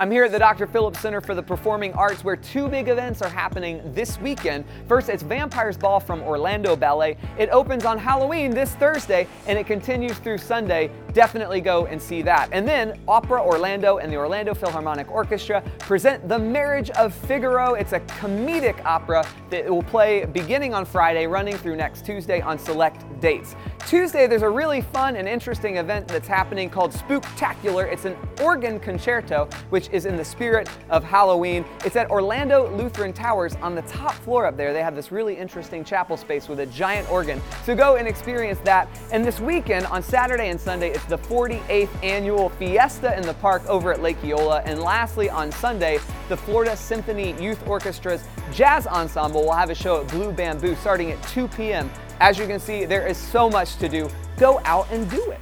I'm here at the Dr. Phillips Center for the Performing Arts where two big events are happening this weekend. First, it's Vampires Ball from Orlando Ballet. It opens on Halloween this Thursday and it continues through Sunday. Definitely go and see that. And then Opera Orlando and the Orlando Philharmonic Orchestra present The Marriage of Figaro. It's a comedic opera that will play beginning on Friday, running through next Tuesday on select dates. Tuesday, there's a really fun and interesting event that's happening called Spooktacular. It's an organ concerto, which is in the spirit of Halloween. It's at Orlando Lutheran Towers on the top floor up there. They have this really interesting chapel space with a giant organ. So go and experience that. And this weekend, on Saturday and Sunday, it's the 48th annual Fiesta in the Park over at Lake Eola. And lastly, on Sunday, the Florida Symphony Youth Orchestra's Jazz Ensemble will have a show at Blue Bamboo starting at 2 p.m. As you can see, there is so much to do. Go out and do it.